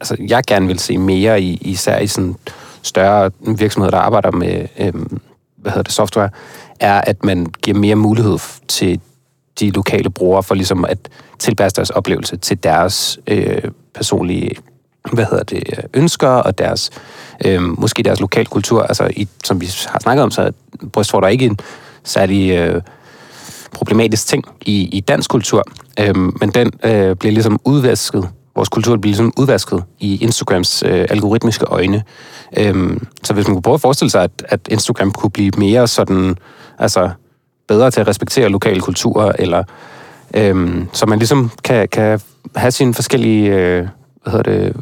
altså jeg gerne vil se mere i, især i sådan større virksomheder, der arbejder med øh, hvad hedder det, software, er, at man giver mere mulighed til de lokale brugere for ligesom at tilpasse deres oplevelse til deres øh, personlige hvad hedder det, ønsker og deres, øh, måske deres lokal kultur. Altså, i, som vi har snakket om, så er brystvorter ikke en særlig øh, problematisk ting i, i dansk kultur, øh, men den øh, bliver ligesom udvasket vores kultur bliver ligesom udvasket i Instagrams øh, algoritmiske øjne. Øhm, så hvis man kunne prøve at forestille sig, at, at Instagram kunne blive mere sådan, altså bedre til at respektere lokale kulturer, eller øhm, så man ligesom kan, kan have sine forskellige, øh, hvad hedder det,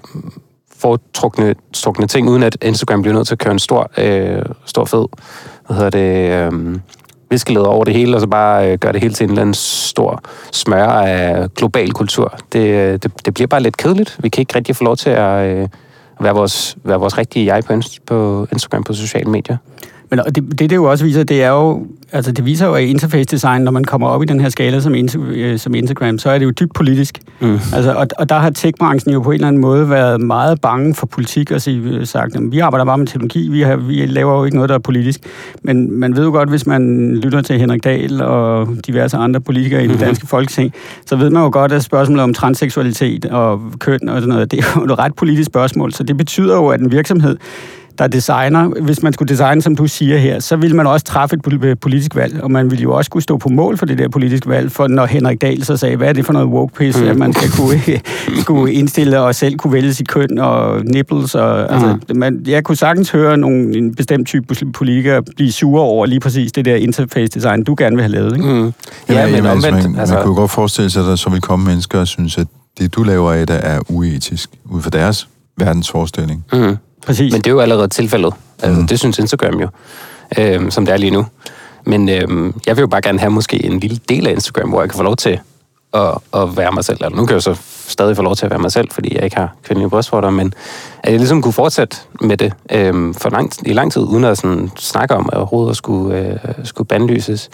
foretrukne strukne ting, uden at Instagram bliver nødt til at køre en stor, øh, stor fed, hvad hedder det, øh, viskeleder over det hele, og så bare øh, gøre det hele til en eller anden stor smør af global kultur. Det, øh, det, det bliver bare lidt kedeligt. Vi kan ikke rigtig få lov til at øh, være, vores, være vores rigtige jeg på, på Instagram på sociale medier. Men det, det, det jo også viser, det er jo, altså det viser jo, at interface design, når man kommer op i den her skala som, øh, som Instagram, så er det jo dybt politisk. Mm. Altså, og, og der har tech-branchen jo på en eller anden måde været meget bange for politik og sige, sagt, at vi arbejder bare med teknologi, vi, har, vi laver jo ikke noget, der er politisk. Men man ved jo godt, hvis man lytter til Henrik Dahl og diverse andre politikere i det mm-hmm. danske folketing, så ved man jo godt, at spørgsmålet om transseksualitet og køn og sådan noget, det er jo et ret politisk spørgsmål. Så det betyder jo, at en virksomhed der designer, hvis man skulle designe, som du siger her, så ville man også træffe et politisk valg, og man ville jo også kunne stå på mål for det der politiske valg, for når Henrik Dahl så sagde, hvad er det for noget woke piss, mm. at man skal kunne, skulle indstille og selv kunne vælge sit køn og nipples. Og, mm. altså, man, jeg kunne sagtens høre nogle, en bestemt type politikere blive sure over lige præcis det der interface design, du gerne vil have lavet. Ikke? Mm. Ja, ja, men, men altså, man, altså, man kunne godt forestille sig, at der så vil komme mennesker og synes, at det, du laver af det, er uetisk, ud fra deres verdensforestilling. Mm. Præcis. Men det er jo allerede tilfældet. Altså, mm. Det synes Instagram jo, øh, som det er lige nu. Men øh, jeg vil jo bare gerne have måske en lille del af Instagram, hvor jeg kan få lov til at, at være mig selv. Eller nu kan jeg så stadig få lov til at være mig selv, fordi jeg ikke har kvindelige brystvorter, men at jeg ligesom kunne fortsætte med det øhm, for lang, i lang tid, uden at sådan, snakke om, at overhovedet skulle, øh, skulle bandlyses.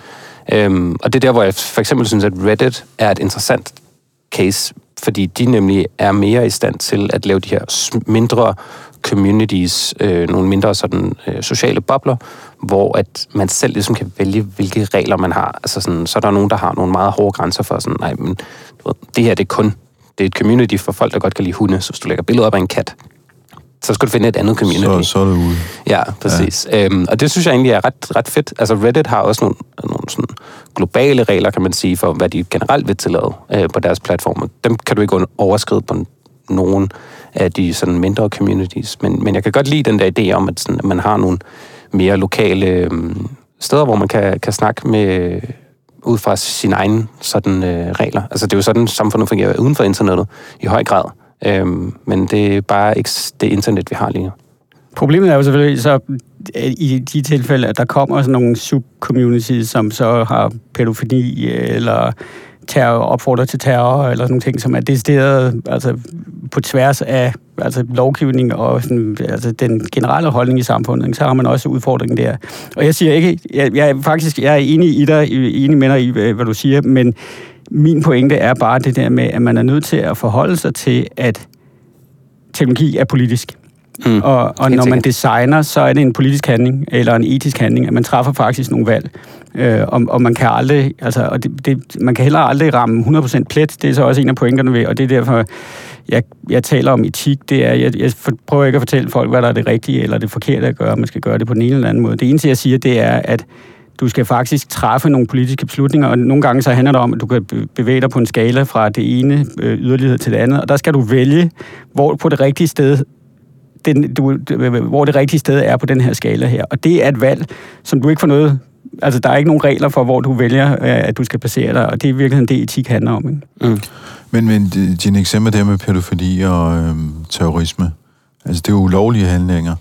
Øhm, og det er der, hvor jeg for eksempel synes, at Reddit er et interessant case, fordi de nemlig er mere i stand til at lave de her mindre communities, øh, nogle mindre sådan, øh, sociale bobler, hvor at man selv ligesom kan vælge, hvilke regler man har. Altså sådan, så er der nogen, der har nogle meget hårde grænser for sådan, nej, men det her det er kun det er et community for folk, der godt kan lide hunde. Så hvis du lægger billeder op af en kat, så skal du finde et andet community. Så, så er det ude. Ja, præcis. Ja. Øhm, og det synes jeg egentlig er ret, ret fedt. Altså Reddit har også nogle, nogle sådan globale regler, kan man sige, for hvad de generelt vil tillade øh, på deres platforme. Dem kan du ikke overskride på nogle af de sådan mindre communities. Men, men jeg kan godt lide den der idé om, at, sådan, at man har nogle mere lokale øh, steder, hvor man kan, kan snakke med ud fra sine egne sådan, øh, regler. Altså det er jo sådan, samfundet fungerer uden for internettet i høj grad. Øh, men det er bare ikke det internet, vi har lige nu. Problemet er jo selvfølgelig så i de tilfælde, at der kommer sådan nogle subcommunities, som så har pædofili øh, eller terror, opfordrer til terror, eller sådan nogle ting, som er decideret altså, på tværs af altså, lovgivning og sådan, altså, den generelle holdning i samfundet, så har man også udfordringen der. Og jeg siger ikke, jeg, jeg er faktisk jeg er enig i dig, enig med dig i, hvad du siger, men min pointe er bare det der med, at man er nødt til at forholde sig til, at teknologi er politisk. Mm. Og, og når man designer, så er det en politisk handling, eller en etisk handling, at man træffer faktisk nogle valg. Øh, og, og man kan aldrig, altså, og det, det, man kan heller aldrig ramme 100% plet, det er så også en af pointerne ved, og det er derfor, jeg, jeg taler om etik, det er, jeg, jeg prøver ikke at fortælle folk, hvad der er det rigtige eller det forkerte at gøre, man skal gøre det på den ene eller anden måde. Det eneste, jeg siger, det er, at du skal faktisk træffe nogle politiske beslutninger, og nogle gange så handler det om, at du kan bevæge dig på en skala fra det ene øh, yderlighed til det andet, og der skal du vælge, hvor på det rigtige sted den, du, hvor det rigtige sted er på den her skala her. Og det er et valg, som du ikke får noget... Altså, der er ikke nogen regler for, hvor du vælger, øh, at du skal basere dig, og det er i virkeligheden det, etik handler om. Ikke? Mm. Men, men dine eksempler der med pædofili og øhm, terrorisme, altså det er jo ulovlige handlinger.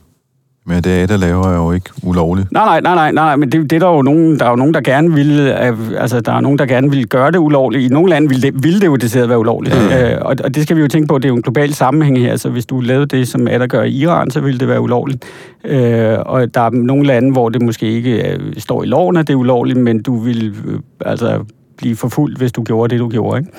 Men det der laver er jo ikke ulovligt. Nej, nej, nej, nej, nej men det, det er der jo nogen, der er jo nogen, der gerne vil, øh, altså der er nogen, der gerne vil gøre det ulovligt. I nogle lande vil det, vil det jo det være ulovligt. Mm. Øh, og, og, det skal vi jo tænke på, det er jo en global sammenhæng her. Så hvis du lavede det, som der gør i Iran, så vil det være ulovligt. Øh, og der er nogle lande, hvor det måske ikke øh, står i loven, at det er ulovligt, men du vil øh, altså blive forfulgt, hvis du gjorde det, du gjorde. Ikke?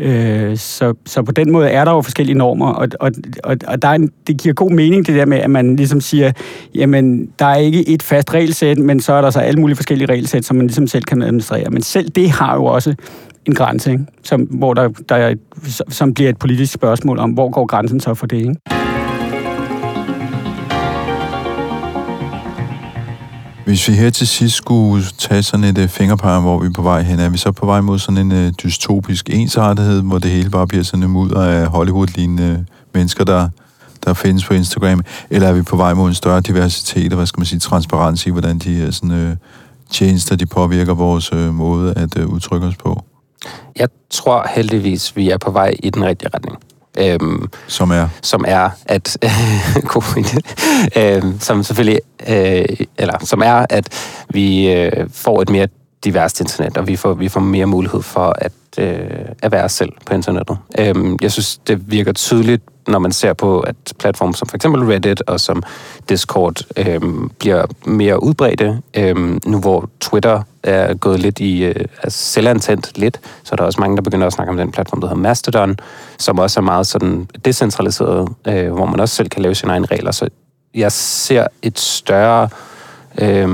Øh, så, så på den måde er der jo forskellige normer, og, og, og, og der er en, det giver god mening det der med, at man ligesom siger, jamen, der er ikke et fast regelsæt, men så er der så alle mulige forskellige regelsæt, som man ligesom selv kan administrere. Men selv det har jo også en grænse, ikke? Som, hvor der, der er, som bliver et politisk spørgsmål om, hvor går grænsen så for det, ikke? Hvis vi her til sidst skulle tage sådan et øh, uh, fingerpege, hvor vi er på vej hen, er vi så på vej mod sådan en uh, dystopisk ensartethed, hvor det hele bare bliver sådan en mudder af Hollywood-lignende øh, mennesker, der, der findes på Instagram, eller er vi på vej mod en større diversitet og, hvad skal man sige, transparens i, hvordan de her sådan, uh, tjenester, de påvirker vores uh, måde at uh, udtrykke os på? Jeg tror heldigvis, vi er på vej i den rigtige retning. Øhm, som er? Som er, at... øhm, som selvfølgelig... Øh, eller som er, at vi øh, får et mere diverst internet, og vi får, vi får mere mulighed for at, øh, at være os selv på internettet. Øhm, jeg synes, det virker tydeligt når man ser på, at platforme som for eksempel Reddit og som Discord øhm, bliver mere udbredte. Øhm, nu hvor Twitter er gået lidt i øh, altså selvantændt lidt, så er der også mange, der begynder at snakke om den platform, der hedder Mastodon, som også er meget sådan decentraliseret, øh, hvor man også selv kan lave sine egne regler. Så jeg ser et større... Øh,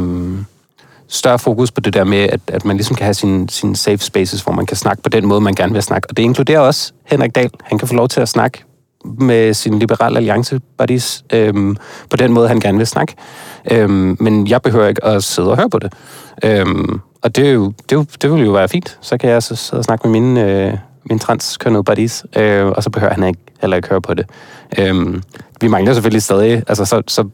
større fokus på det der med, at, at man ligesom kan have sine sin safe spaces, hvor man kan snakke på den måde, man gerne vil snakke. Og det inkluderer også Henrik Dahl. Han kan få lov til at snakke med sin liberale alliance buddies øhm, på den måde, han gerne vil snakke. Øhm, men jeg behøver ikke at sidde og høre på det. Øhm, og det, er jo, det, er jo, det vil jo være fint. Så kan jeg så sidde og snakke med mine, øh, mine transkønnede buddies, øh, og så behøver han ikke, heller ikke høre på det. Øhm, vi mangler selvfølgelig stadig, altså så, så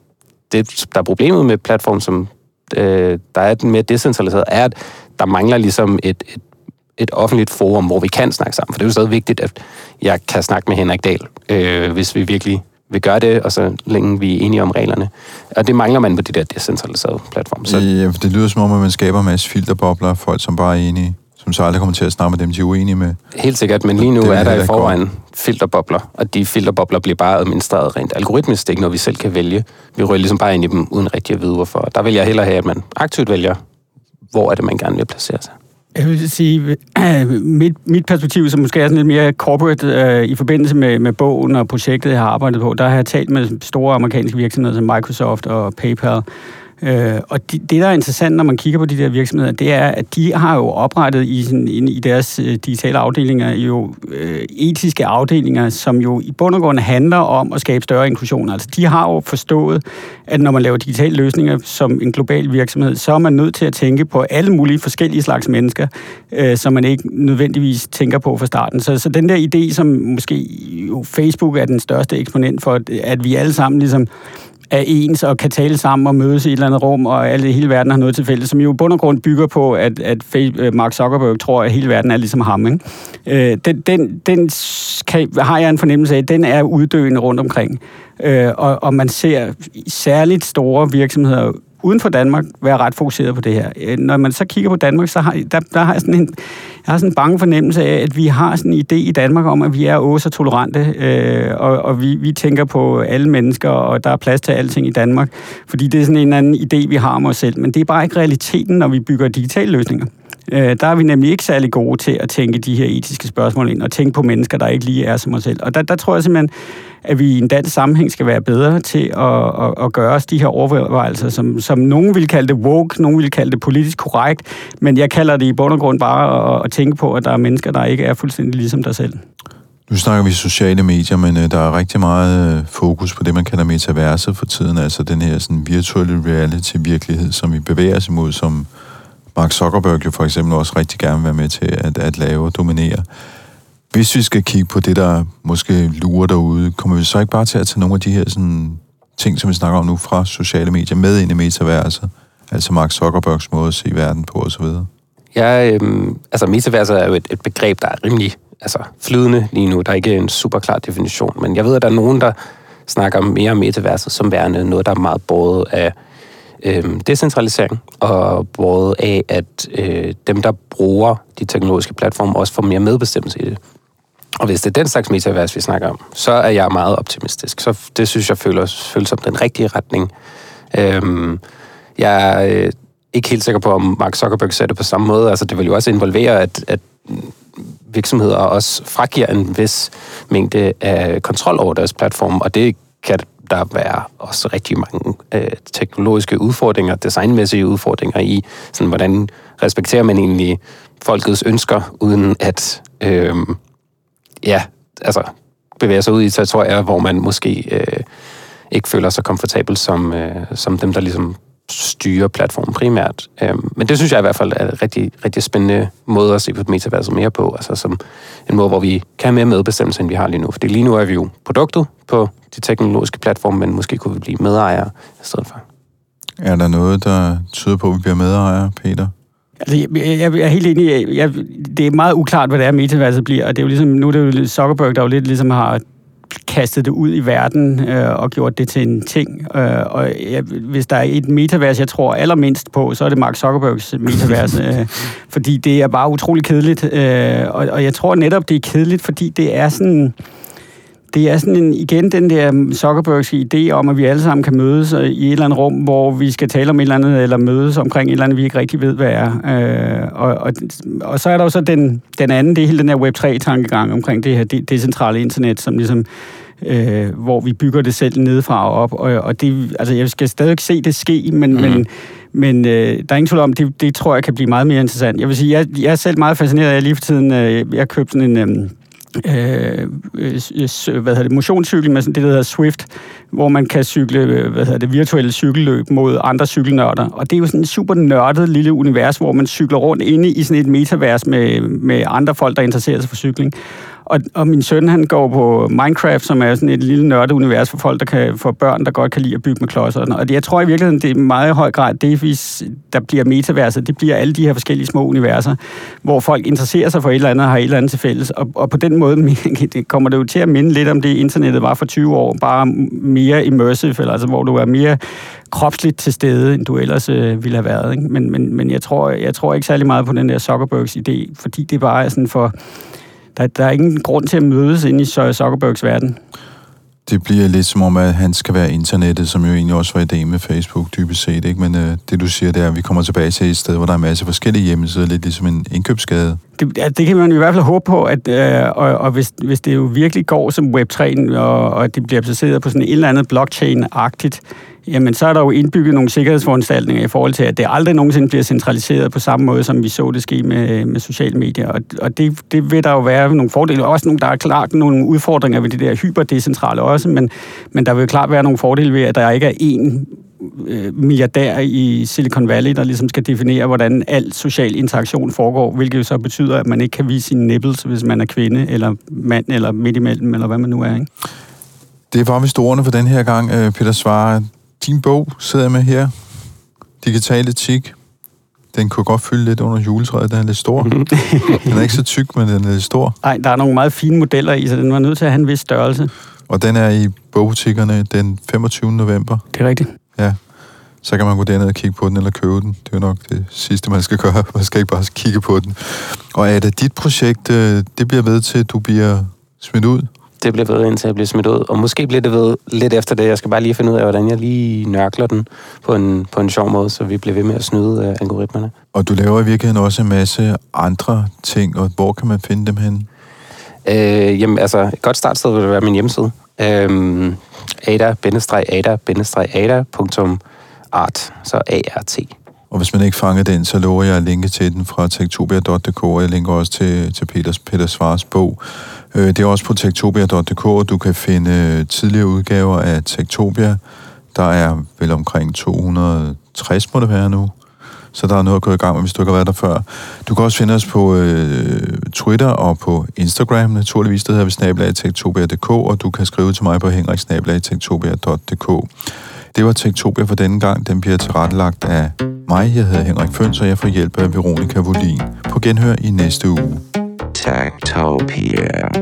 det, der er problemet med platform, som øh, der er den mere decentraliseret, er, at der mangler ligesom et, et et offentligt forum, hvor vi kan snakke sammen. For det er jo stadig vigtigt, at jeg kan snakke med Henrik Dahl, øh, hvis vi virkelig vil gøre det, og så længe vi er enige om reglerne. Og det mangler man på de der decentraliserede platforme. Så... Ja, det lyder som om, at man skaber en masse filterbobler, folk som bare er enige som så aldrig kommer til at snakke med dem, de er uenige med. Helt sikkert, men lige nu er der i forvejen filterbobler, og de filterbobler bliver bare administreret rent algoritmisk. Det er ikke noget, vi selv kan vælge. Vi rører ligesom bare ind i dem, uden rigtig at vide, hvorfor. Der vil jeg hellere have, at man aktivt vælger, hvor er det, man gerne vil placere sig. Jeg vil sige, mit, mit perspektiv, som måske er sådan lidt mere corporate, øh, i forbindelse med, med bogen og projektet, jeg har arbejdet på, der har jeg talt med store amerikanske virksomheder som Microsoft og PayPal, Øh, og de, det, der er interessant, når man kigger på de der virksomheder, det er, at de har jo oprettet i, sådan, i deres øh, digitale afdelinger jo øh, etiske afdelinger, som jo i bund og grund handler om at skabe større inklusion. Altså, de har jo forstået, at når man laver digitale løsninger som en global virksomhed, så er man nødt til at tænke på alle mulige forskellige slags mennesker, øh, som man ikke nødvendigvis tænker på fra starten. Så, så den der idé, som måske jo Facebook er den største eksponent for, at vi alle sammen ligesom er ens og kan tale sammen og mødes i et eller andet rum, og alle hele verden har noget til fælles, som jo bund og grund bygger på, at, at øh, Mark Zuckerberg tror, at hele verden er ligesom ham. Ikke? Øh, den den, den kan, har jeg en fornemmelse af, den er uddøende rundt omkring. Øh, og, og man ser særligt store virksomheder uden for Danmark være ret fokuseret på det her. Øh, når man så kigger på Danmark, så har, der, der har jeg sådan en, jeg har sådan en bange fornemmelse af, at vi har sådan en idé i Danmark om, at vi er også tolerante, øh, og, og vi, vi tænker på alle mennesker, og der er plads til alting i Danmark, fordi det er sådan en anden idé, vi har om os selv. Men det er bare ikke realiteten, når vi bygger digitale løsninger. Øh, der er vi nemlig ikke særlig gode til at tænke de her etiske spørgsmål ind, og tænke på mennesker, der ikke lige er som os selv. Og der, der tror jeg simpelthen, at vi i en dansk sammenhæng skal være bedre til at, at, at gøre os de her overvejelser, som, som nogen vil kalde det woke, nogen vil kalde det politisk korrekt, men jeg kalder det i bund og grund bare at, at tænke på, at der er mennesker, der ikke er fuldstændig ligesom dig selv. Nu snakker vi sociale medier, men øh, der er rigtig meget øh, fokus på det, man kalder metaverset for tiden, altså den her sådan, virtuelle reality-virkelighed, som vi bevæger os imod, som Mark Zuckerberg jo for eksempel også rigtig gerne vil være med til at, at lave og dominere. Hvis vi skal kigge på det, der måske lurer derude, kommer vi så ikke bare til at tage nogle af de her sådan, ting, som vi snakker om nu fra sociale medier, med ind i metaverset? Altså Mark Zuckerbergs måde at se verden på osv.? Ja, øhm, altså metaverset er jo et, et begreb, der er rimelig altså, flydende lige nu. Der er ikke en super klar definition, men jeg ved, at der er nogen, der snakker mere om metaverset som værende noget, der er meget båret af øh, decentralisering, og både af, at øh, dem, der bruger de teknologiske platforme, også får mere medbestemmelse i det. Og hvis det er den slags metavers, vi snakker om, så er jeg meget optimistisk. Så det synes jeg føles, føles som den rigtige retning. Øhm, jeg er øh, ikke helt sikker på, om Mark Zuckerberg ser det på samme måde. Altså, det vil jo også involvere, at, at virksomheder også fragiver en vis mængde af kontrol over deres platform, og det kan der være også rigtig mange øh, teknologiske udfordringer, designmæssige udfordringer i, sådan, hvordan respekterer man egentlig folkets ønsker, uden at øh, ja, altså, bevæge sig ud i territorier, hvor man måske øh, ikke føler sig komfortabel som, øh, som dem, der ligesom styre platformen primært. Øhm, men det synes jeg i hvert fald er en rigtig, rigtig spændende måde at se på metaverset mere på, altså som en måde, hvor vi kan have mere medbestemmelse, end vi har lige nu. Fordi lige nu er vi jo produktet på de teknologiske platforme, men måske kunne vi blive medejere i stedet for. Er der noget, der tyder på, at vi bliver medejere, Peter? Altså, jeg, jeg, jeg er helt enig. Jeg, det er meget uklart, hvad det er, metaverset bliver. Og det er jo ligesom, nu er det jo Zuckerberg, der jo lidt ligesom har kastet det ud i verden øh, og gjort det til en ting. Øh, og jeg, hvis der er et metavers, jeg tror allermindst på, så er det Mark Zuckerbergs metavers. øh, fordi det er bare utrolig kedeligt. Øh, og, og jeg tror netop, det er kedeligt, fordi det er sådan det er sådan en, igen den der Zuckerbergske idé om, at vi alle sammen kan mødes i et eller andet rum, hvor vi skal tale om et eller andet, eller mødes omkring et eller andet, vi ikke rigtig ved, hvad er. Øh, og, og, og så er der jo så den, den anden, det er hele den her Web3-tankegang omkring det her decentrale internet, som ligesom øh, hvor vi bygger det selv nedefra og op. Og, og det, altså, jeg skal stadig se det ske, men, mm. men, men øh, der er ingen tvivl om, det, det tror jeg kan blive meget mere interessant. Jeg vil sige, jeg, jeg er selv meget fascineret af lige for tiden, øh, jeg købte sådan en... Øh, Øh, øh, øh, hvad hedder det, motionscykel med sådan det, der hedder Swift, hvor man kan cykle øh, hvad hedder det, virtuelle cykelløb mod andre cykelnørder. Og det er jo sådan et super nørdet lille univers, hvor man cykler rundt inde i sådan et metavers med, med andre folk, der interesserer sig for cykling. Og, og min søn, han går på Minecraft, som er sådan et lille nørdeunivers for folk, der kan, for børn, der godt kan lide at bygge med klodser. Og det, jeg tror i virkeligheden, det er i meget høj grad det, hvis der bliver metaverset. Det bliver alle de her forskellige små universer, hvor folk interesserer sig for et eller andet og har et eller andet til fælles. Og, og på den måde det kommer det jo til at minde lidt om det, internettet var for 20 år, bare mere immersive, eller altså hvor du er mere kropsligt til stede, end du ellers øh, ville have været. Ikke? Men, men, men jeg, tror, jeg tror ikke særlig meget på den der Zuckerbergs idé, fordi det bare er sådan for... Der, der er ingen grund til at mødes ind i Zuckerbergs verden. Det bliver lidt som om, at han skal være internettet, som jo egentlig også var idé med Facebook, dybest set. Ikke? Men øh, det, du siger, det er, at vi kommer tilbage til et sted, hvor der er en masse forskellige hjemmesider, lidt ligesom en indkøbsgade. Det, ja, det kan man i hvert fald håbe på, at, øh, og, og hvis, hvis det jo virkelig går som Web3, og, og det bliver baseret på sådan et eller andet blockchain-agtigt, jamen så er der jo indbygget nogle sikkerhedsforanstaltninger i forhold til, at det aldrig nogensinde bliver centraliseret på samme måde, som vi så det ske med, med sociale medier. Og, og det, det vil der jo være nogle fordele. Også nogle, der er klart nogle udfordringer ved det der hyperdecentrale også, men, men der vil klart være nogle fordele ved, at der ikke er én øh, milliardær i Silicon Valley, der ligesom skal definere, hvordan al social interaktion foregår, hvilket jo så betyder, at man ikke kan vise sine nipples, hvis man er kvinde, eller mand, eller midt imellem, eller hvad man nu er. Ikke? Det var vist ordene for den her gang, øh, Peter Svare din bog sidder jeg med her. Digital etik. Den kunne godt fylde lidt under juletræet, den er lidt stor. Mhm. den er ikke så tyk, men den er lidt stor. Nej, der er nogle meget fine modeller i, så den var nødt til at have en vis størrelse. Og den er i bogbutikkerne den 25. november. Det er rigtigt. Ja. Så kan man gå derned og kigge på den, eller købe den. Det er nok det sidste, man skal gøre. Man skal ikke bare kigge på den. Og er det dit projekt, øh, det bliver ved til, at du bliver smidt ud? det bliver ved, indtil jeg bliver smidt ud. Og måske bliver det ved lidt efter det. Jeg skal bare lige finde ud af, hvordan jeg lige nørkler den på en, på en sjov måde, så vi bliver ved med at snyde uh, algoritmerne. Og du laver i virkeligheden også en masse andre ting, og hvor kan man finde dem hen? Øh, jamen, altså, et godt startsted vil være min hjemmeside. Øh, ada-ada.art, så A-R-T. Og hvis man ikke fanger den, så lover jeg at linke til den fra tektopia.dk, og jeg linker også til, til Peters, Peter Svars bog. Øh, det er også på tektopia.dk, og du kan finde øh, tidligere udgaver af Tektopia. Der er vel omkring 260, må det være nu. Så der er noget at gå i gang med, hvis du ikke har været der før. Du kan også finde os på øh, Twitter og på Instagram, naturligvis. Det hedder vi snabelagtektopia.dk, og du kan skrive til mig på henriksnabelagtektopia.dk. Det var Tektopia for denne gang. Den bliver tilrettelagt af mig. Jeg hedder Henrik Føns, og jeg får hjælp af Veronika Volin. På genhør i næste uge. Tektopia.